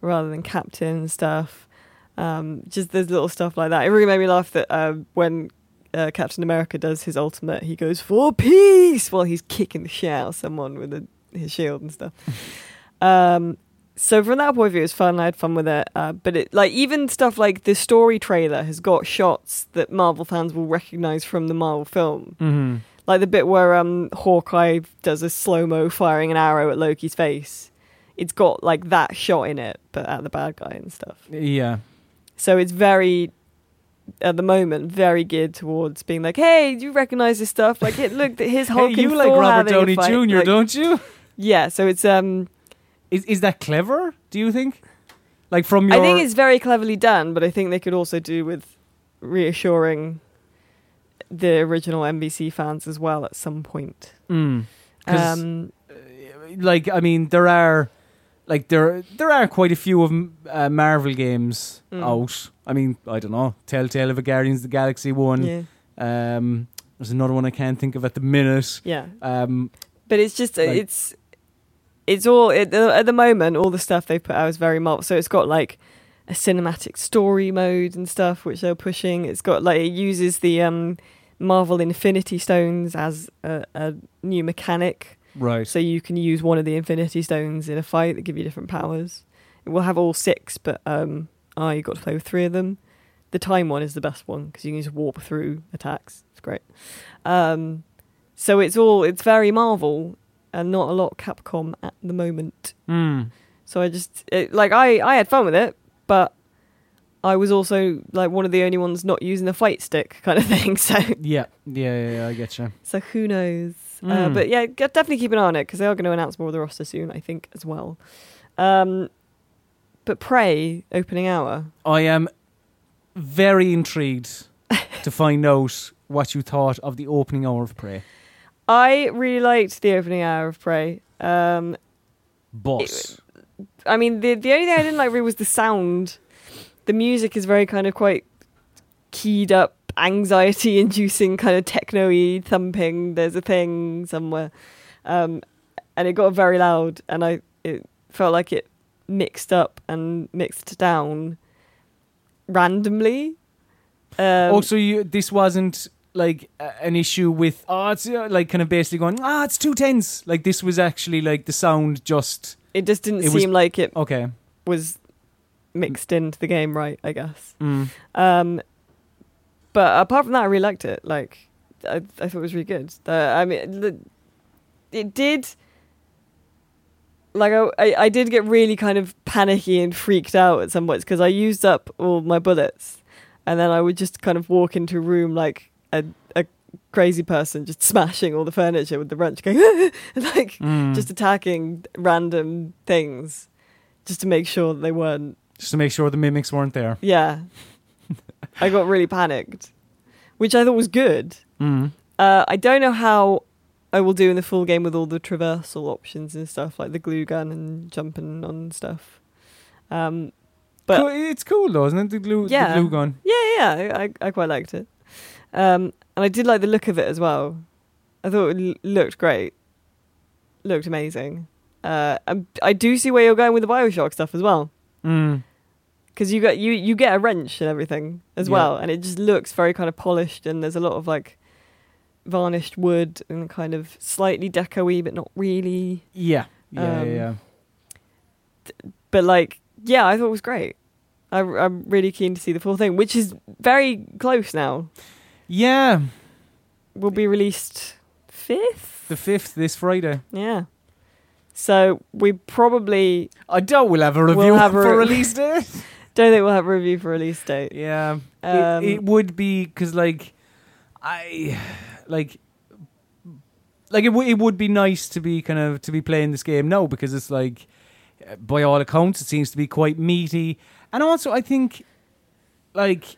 rather than Captain and stuff. Um, just there's little stuff like that. It really made me laugh that uh, when uh, Captain America does his ultimate, he goes for peace while he's kicking the shit out of someone with a, his shield and stuff. um, so from that point of view, it's fun. I had fun with it. Uh, but it like even stuff like the story trailer has got shots that Marvel fans will recognize from the Marvel film. Mm-hmm. Like the bit where um Hawkeye does a slow mo firing an arrow at Loki's face. It's got like that shot in it, but at the bad guy and stuff. Yeah. So it's very, at the moment, very geared towards being like, "Hey, do you recognize this stuff? Like, it looked look, his Hulk hey, you like Thor Robert Downey. Jr., Like, don't you? Yeah. So it's um, Is is that clever? Do you think? Like from your, I think it's very cleverly done, but I think they could also do with reassuring the original MVC fans as well at some point. Mm. Um, like I mean, there are like there there are quite a few of uh, Marvel games Mm. out. I mean, I don't know, Telltale of a Guardians of the Galaxy one. yeah, Um, there's another one I can't think of at the minute. yeah. Um, But it's just Like- it's it's all it, at the moment. All the stuff they put out is very Marvel. So it's got like a cinematic story mode and stuff, which they're pushing. It's got like it uses the um, Marvel Infinity Stones as a, a new mechanic, right. so you can use one of the Infinity Stones in a fight that give you different powers. It will have all six, but um, oh, you got to play with three of them. The time one is the best one because you can just warp through attacks. It's great. Um, so it's all it's very Marvel and not a lot Capcom at the moment. Mm. So I just it, like I I had fun with it, but I was also like one of the only ones not using the fight stick kind of thing. So Yeah, yeah, yeah, yeah, I get you. so who knows? Uh, Mm. but yeah, definitely keep an eye on it because they are going to announce more of the roster soon, I think, as well. Um, but Prey opening hour. I am very intrigued to find out what you thought of the opening hour of Prey. I really liked the opening hour of Prey. Um, But I mean, the the only thing I didn't like really was the sound. The music is very kind of quite keyed up, anxiety-inducing, kind of techno-y thumping. There's a thing somewhere, um, and it got very loud, and I it felt like it mixed up and mixed down randomly. Um, also, you this wasn't like an issue with oh, it's uh, like kind of basically going ah, it's too tense. Like this was actually like the sound just it just didn't it was- seem like it okay. was mixed into the game right. I guess. Mm. Um, but apart from that, I really liked it. Like, I, I thought it was really good. Uh, I mean, the, it did. Like I, I, did get really kind of panicky and freaked out at some points because I used up all my bullets, and then I would just kind of walk into a room like a a crazy person, just smashing all the furniture with the wrench, going like Mm. just attacking random things, just to make sure that they weren't just to make sure the mimics weren't there. yeah. I got really panicked, which I thought was good. Mm. Uh, I don't know how I will do in the full game with all the traversal options and stuff, like the glue gun and jumping on stuff. Um, but Cool- it's cool though, isn't it? The glue, Yeah. the glue gun. yeah, yeah, I, I quite liked it. Um, and I did like the look of it as well. I thought it l- looked great, looked amazing. Uh, and I do see where you're going with the Bioshock stuff as well. Mm. because you got you you get a wrench and everything as Yeah. well, and it just looks very kind of polished, and there's a lot of like varnished wood and kind of slightly decoy, but not really. Yeah, yeah, Um, yeah. But like, yeah, I thought it was great. I, I'm really keen to see the full thing, which is very close now. Yeah, Will be released fifth. the fifth this Friday. Yeah. So we probably I doubt we'll have a We'll review have a for re- release date. don't think we'll have a review for release date. Yeah, Um, it, it would be because like I like like it, w- it would be nice to be kind of to be playing this game now because it's like by all accounts it seems to be quite meaty and also I think like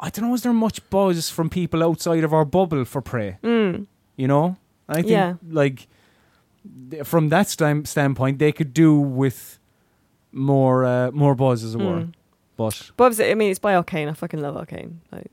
I don't know is there much buzz from people outside of our bubble for Prey Mm, you know I think Yeah. like from that stam- standpoint they could do with more uh, more buzz as it were mm. but But I mean, it's by Arkane. I fucking love Arkane. Like,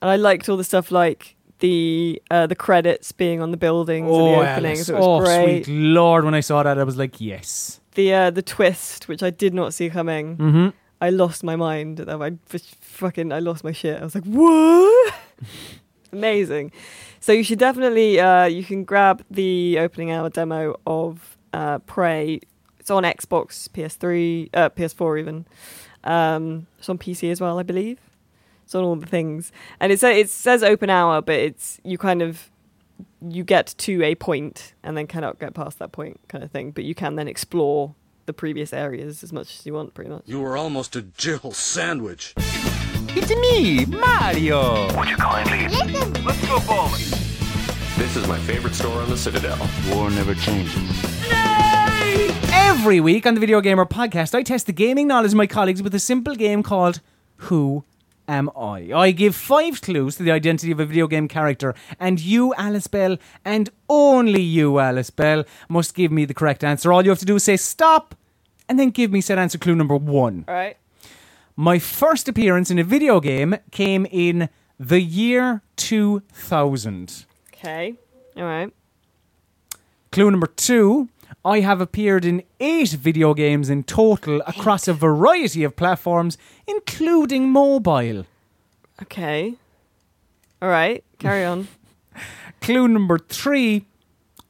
and I liked all the stuff like the uh, the credits being on the buildings and the openings. Alice. It was oh, great. sweet lord! When I saw that, I was like, yes. The uh, the twist, which I did not see coming. Mm-hmm. I lost my mind. I fucking I lost my shit. I was like, what? Amazing. So you should definitely uh, you can grab the opening hour demo of uh, Prey. It's It's on Xbox, PS3, uh, PS4 even. Um, it's on PC as well, I believe. It's on all the things, and it says it says open hour, but it's you kind of you get to a point and then cannot get past that point, kind of thing. But you can then explore the previous areas as much as you want, pretty much. You were almost a Jill sandwich. It's me, Mario. Would you kindly Let's go bowling. This is my favorite store on the Citadel. War never changes. Every week on the Video Gamer podcast, I test the gaming knowledge of my colleagues with a simple game called Who Am I? I give five clues to the identity of a video game character, and you, Alice Bell, and only you, Alice Bell, must give me the correct answer. All you have to do is say stop, and then give me said answer clue number one. All right. My first appearance in a video game came in the year 2000. Okay. All right. Clue number two I have appeared in eight video games in total across a variety of platforms, including mobile. Okay. All right. Carry on. Clue number three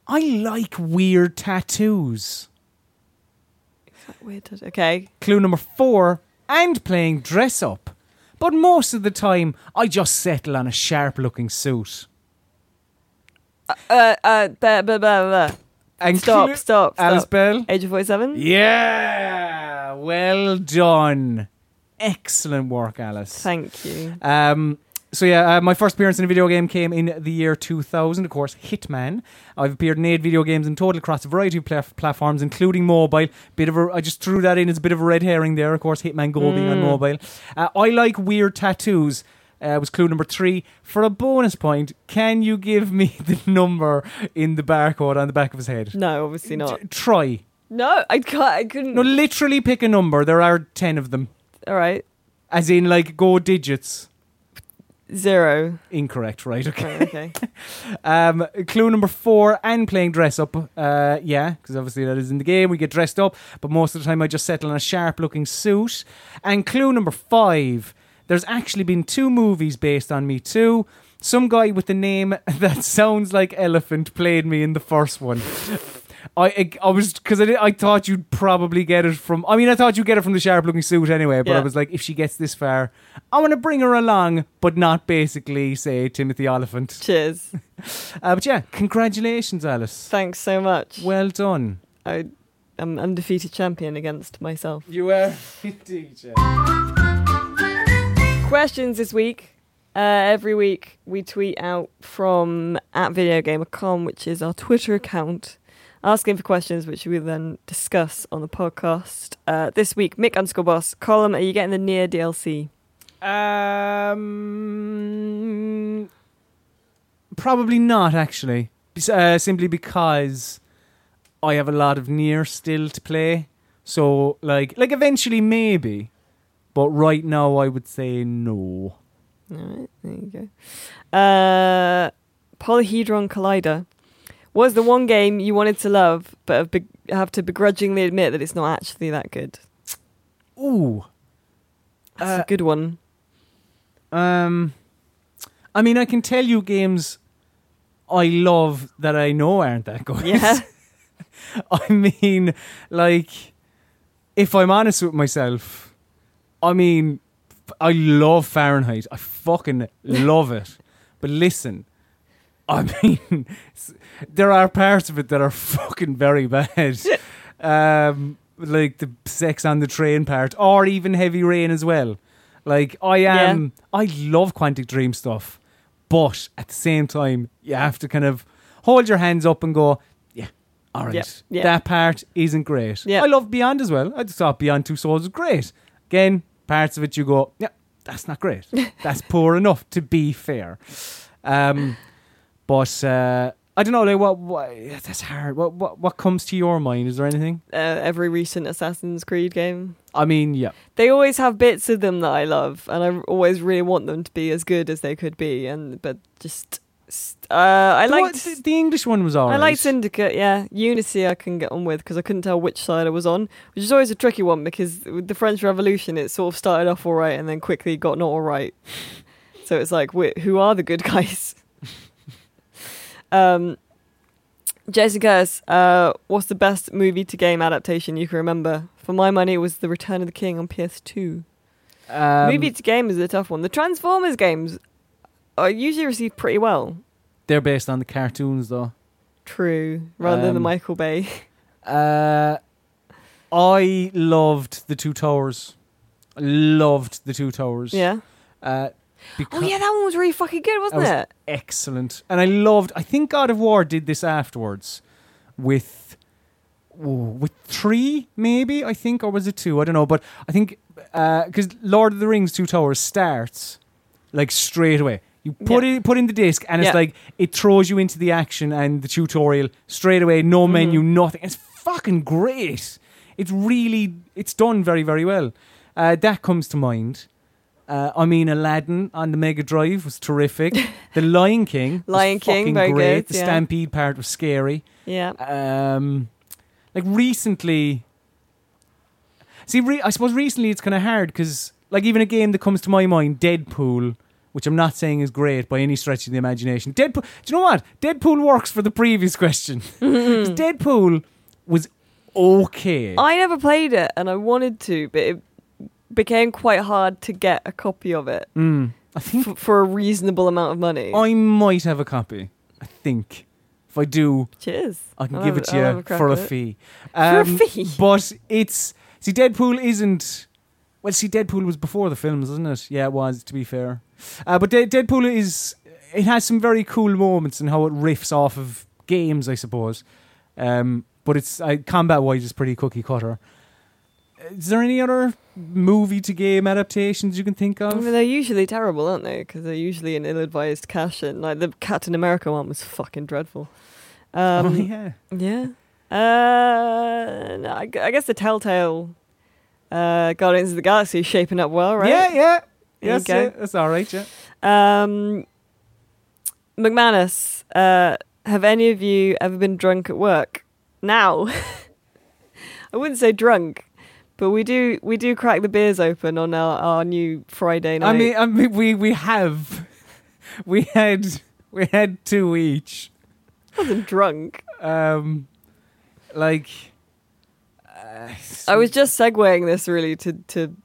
I like weird tattoos. Weird. Okay. Clue number four and playing dress up. But most of the time, I just settle on a sharp looking suit. Uh. Uh. Blah, blah, blah, blah. And Stop. clue- Stop. Alice Stop. Bell? Agent forty-seven. Yeah, well done. Excellent work, Alice. Thank you. Um, so yeah, uh, my first appearance in a video game came in the year 2000. Of course, Hitman. I've appeared in eight video games in total across a variety of pla- platforms, including mobile. Bit of a, I just threw that in as a bit of a red herring there. Of course, Hitman Go being on Mm. mobile. Uh, I like weird tattoos. Uh, was clue number three. For a bonus point, can you give me the number in the barcode on the back of his head? No, obviously not. T- try. No, I can't. I couldn't. No, literally pick a number. There are ten of them. All right. As in, like, go digits. Zero. Incorrect, right? Okay. Okay. Um, clue number four, and playing dress up. Uh, yeah, because obviously that is in the game. We get dressed up, but most of the time I just settle on a sharp looking suit. And clue number five, there's actually been two movies based on me too. Some guy with the name that sounds like elephant played me in the first one. I I, I was because I, did- I thought you'd probably get it from. I mean, I thought you'd get it from the sharp looking suit anyway. But I was like, if she gets this far, I want to bring her along, but not basically say Timothy Olyphant. Cheers. Uh, but yeah, congratulations, Alice. Thanks so much. Well done. I, I'm undefeated champion against myself. You were indeed. Questions this week. Uh, every week we tweet out from at videogamer.com, which is our Twitter account, asking for questions which we then discuss on the podcast. Uh, this week, Mick underscore boss, Colm, are you getting the NieR DLC? Um, probably not actually. Uh, simply because I have a lot of NieR still to play. So like, like eventually maybe, but right now I would say no. All right, there you go. Uh, Polyhedron Collider was the one game you wanted to love, but have, to begrudgingly admit that it's not actually that good. Ooh. That's Uh, a good one. Um, I mean, I can tell you games I love that I know aren't that good. Yeah. I mean, like, if I'm honest with myself, I mean, I love Fahrenheit. I fucking love it. But listen, I mean, there are parts of it that are fucking very bad. um, like the sex on the train part, or even Heavy Rain as well. Like, I am, I love Quantic Dream stuff, but at the same time, you have to kind of hold your hands up and go, yeah, all right, Yeah, yeah. that part isn't great. Yeah. I love Beyond as well. I just thought Beyond Two Souls was great. Again, parts of it you go, yeah, that's not great. that's poor enough to be fair. Um, but uh, I don't know. Like, what, what? That's hard. What, what? What comes to your mind? Is there anything? Uh, every recent Assassin's Creed game. I mean, yeah. They always have bits of them that I love, and I always really want them to be as good as they could be. And but just, uh, I The liked. one- the, English one was alright. I like Syndicate, yeah. Unity I can get on with because I couldn't tell which side I was on, which is always a tricky one because with the French Revolution it sort of started off all right and then quickly got not all right. so it's like, who are the good guys? um, Jason Curtis, uh, what's the best movie to game adaptation you can remember? For my money, it was The Return of the King on PS2. Um, movie to game is a tough one. The Transformers games are usually received pretty well. they're based on the cartoons, though. True, rather than the Um, Michael Bay. Uh, I loved the Two Towers. I loved the Two Towers. yeah. Uh, Oh because yeah, that one was really fucking good, wasn't That it? excellent, and I loved. I think God of War did this afterwards, with oh, with three maybe I think, or was it two? I don't know, but I think because Lord of the Rings Two Towers starts like straight away. You put Yeah. it put in the disc, and it's Yeah. like it throws you into the action and the tutorial straight away. No Mm-hmm. menu, nothing. It's fucking great. It's really it's done very very well. Uh, that comes to mind. Uh, I mean, Aladdin on the Mega Drive was terrific. The Lion King, Lion King, very great. good, The yeah. Stampede part was scary. Yeah. Um, like recently, see, re- I suppose recently it's kind of hard because, like, even a game that comes to my mind, Deadpool, which I'm not saying is great by any stretch of the imagination. Deadpool, do you know what? Deadpool works for the previous question. Deadpool was okay. I never played it, and I wanted to, but it became quite hard to get a copy of it Mm, I think f- for a reasonable amount of money. I might have a copy. I think. If I do, Cheers. I can I'll give have it to I'll you a for a fee. For a Um, fee? But it's see, Deadpool isn't. Well, see, Deadpool was before the films, wasn't it? Yeah, it was. To be fair, uh, but De- Deadpool is. It has some very cool moments and how it riffs off of games, I suppose. Um, but it's uh, combat wise, it's pretty cookie cutter. Is there any other movie to game adaptations you can think of? I mean, they're usually terrible, aren't they? Because they're usually an ill-advised cash in. Like the Captain America one was fucking dreadful. Um, oh yeah. Yeah. Uh, no, I, I guess the Telltale uh, Guardians of the Galaxy is shaping up well, right? Yeah, yeah. There Yes, yeah, that's all right. Yeah. Um, McManus, uh, have any of you ever been drunk at work? Now, I wouldn't say drunk, but we do we do crack the beers open on our, our new Friday night. I mean, I mean, we we have, we had we had two each. I wasn't drunk. Um, like, I was just segueing this really to to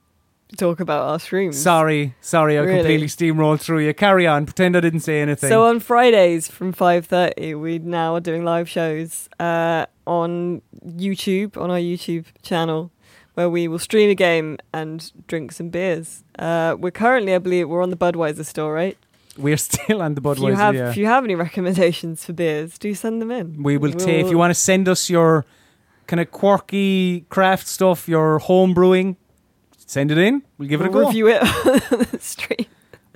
talk about our streams. sorry, sorry, I Really? completely steamrolled through you. Carry on, pretend I didn't say anything. So on Fridays from five thirty, we now are doing live shows uh, on YouTube on our YouTube channel, where we will stream a game and drink some beers. Uh, we're currently, I believe, we're on the Budweiser store, right? We're still on the if you Budweiser. have yeah. if you have any recommendations for beers, do send them in. we will take. If you want to send us your kind of quirky craft stuff, your home brewing, send it in. We'll give it a we'll go. Review it on the stream.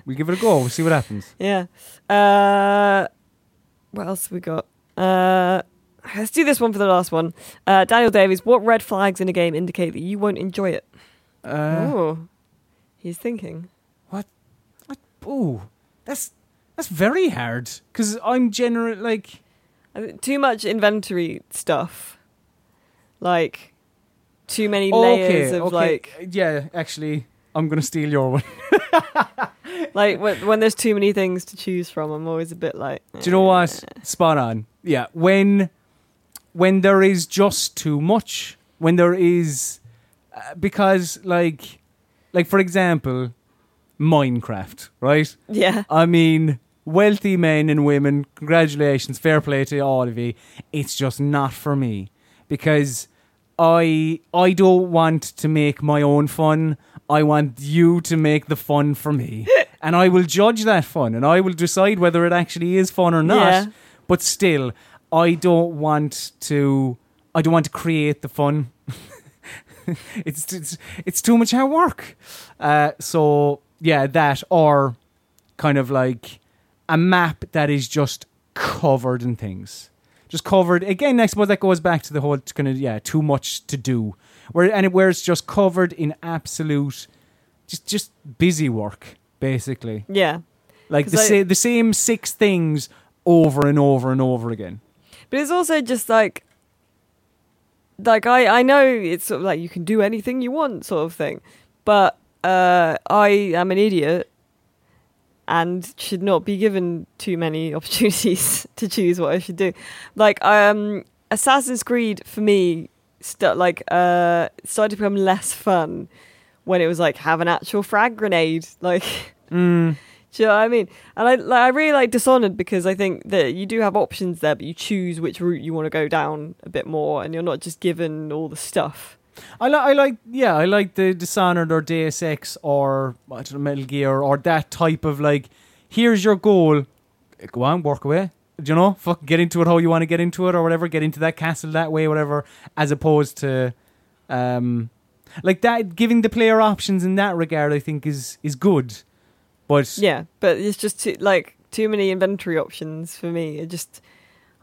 We'll give it a go. We'll see what happens. Yeah. Uh, what else have we got? Uh, let's do this one for the last one. Uh, Daniel Davies, what red flags in a game indicate that you won't enjoy it? Uh, oh, he's thinking. What? What? Ooh, that's that's very hard because I'm generally like. Too much inventory stuff. Like, too many layers okay, of okay. like, yeah, actually, I'm gonna steal your one. like when, when there's too many things to choose from. I'm always a bit like. Do you know what? Spot on. Yeah, when when there is just too much, when there is uh, because like like for example, Minecraft, right? Yeah. I mean, wealthy men and women, congratulations, fair play to all of you. It's just not for me because I I don't want to make my own fun. I want you to make the fun for me. and I will judge that fun and I will decide whether it actually is fun or not. Yeah. But still, I don't want to I don't want to create the fun. it's, it's it's too much hard work. Uh, so yeah, that or kind of like a map that is just covered in things, just covered. Again, I suppose that goes back to the whole kind of yeah, too much to do. Where and it, where it's just covered in absolute, just just busy work basically. Yeah. like the I- sa- the same six things over and over and over again. But it's also just like, like I I know it's sort of like you can do anything you want sort of thing, but uh, I am an idiot, and should not be given too many opportunities to choose what I should do. Like um, Assassin's Creed for me, st- like uh, started to become less fun when it was like have an actual frag grenade, like. Mm. Do you know what I mean? And I like, I really like Dishonored because I think that you do have options there, but you choose which route you want to go down a bit more, and you're not just given all the stuff. I like, I like, yeah, I like the Dishonored or Deus Ex or I don't know, Metal Gear or that type of like, here's your goal, go on, work away. Do you know? Fuck, get into it how you want to get into it or whatever. Get into that castle that way, whatever. As opposed to, um, like that, giving the player options in that regard, I think is is good. But Yeah, but it's just too, like too many inventory options for me. It just,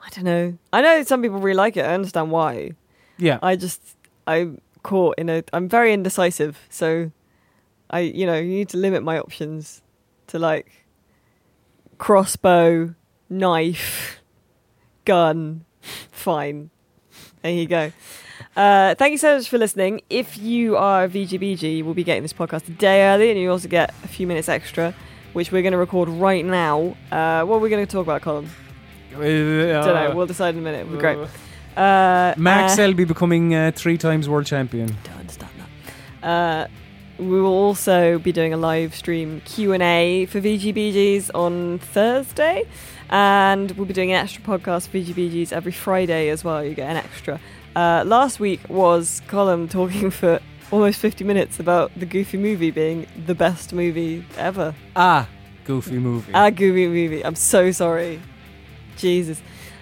I don't know. I know some people really like it. I understand why. yeah, I just, I'm caught in a. I'm very indecisive, so I, you know, you need to limit my options to like crossbow, knife, gun. Fine. There you go. Uh, thank you so much for listening. If you are a VGBG, we'll be getting this podcast a day early, and you also get a few minutes extra, which we're going to record right now. Uh, what are we going to talk about, Colm? Uh, Don't know. We'll decide in a minute. It'll be great. Uh, Mark uh, Selby becoming uh, three times world champion. don't understand that. Uh, we will also be doing a live stream Q and A for VGBGs on Thursday, and we'll be doing an extra podcast for VGBGs every Friday as well. You get an extra. Uh, last week was Colm talking for almost 50 minutes about the Goofy movie being the best movie ever. Ah, goofy movie. A Goofy movie. I'm so sorry. Jesus.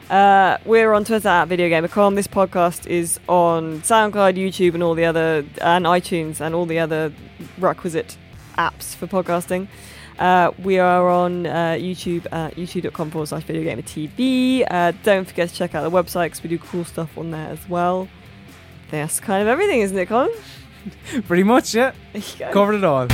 Uh, we're on Twitter at VideoGamer.com. This podcast is on SoundCloud, YouTube, and all the other, and iTunes, and all the other requisite apps for podcasting. Uh, we are on uh, YouTube at youtube.com forward slash videogamer TV. Uh, don't forget to check out the website because we do cool stuff on there as well. That's kind of everything, isn't it, Colm? Pretty much, yeah. There you go. Covered it all.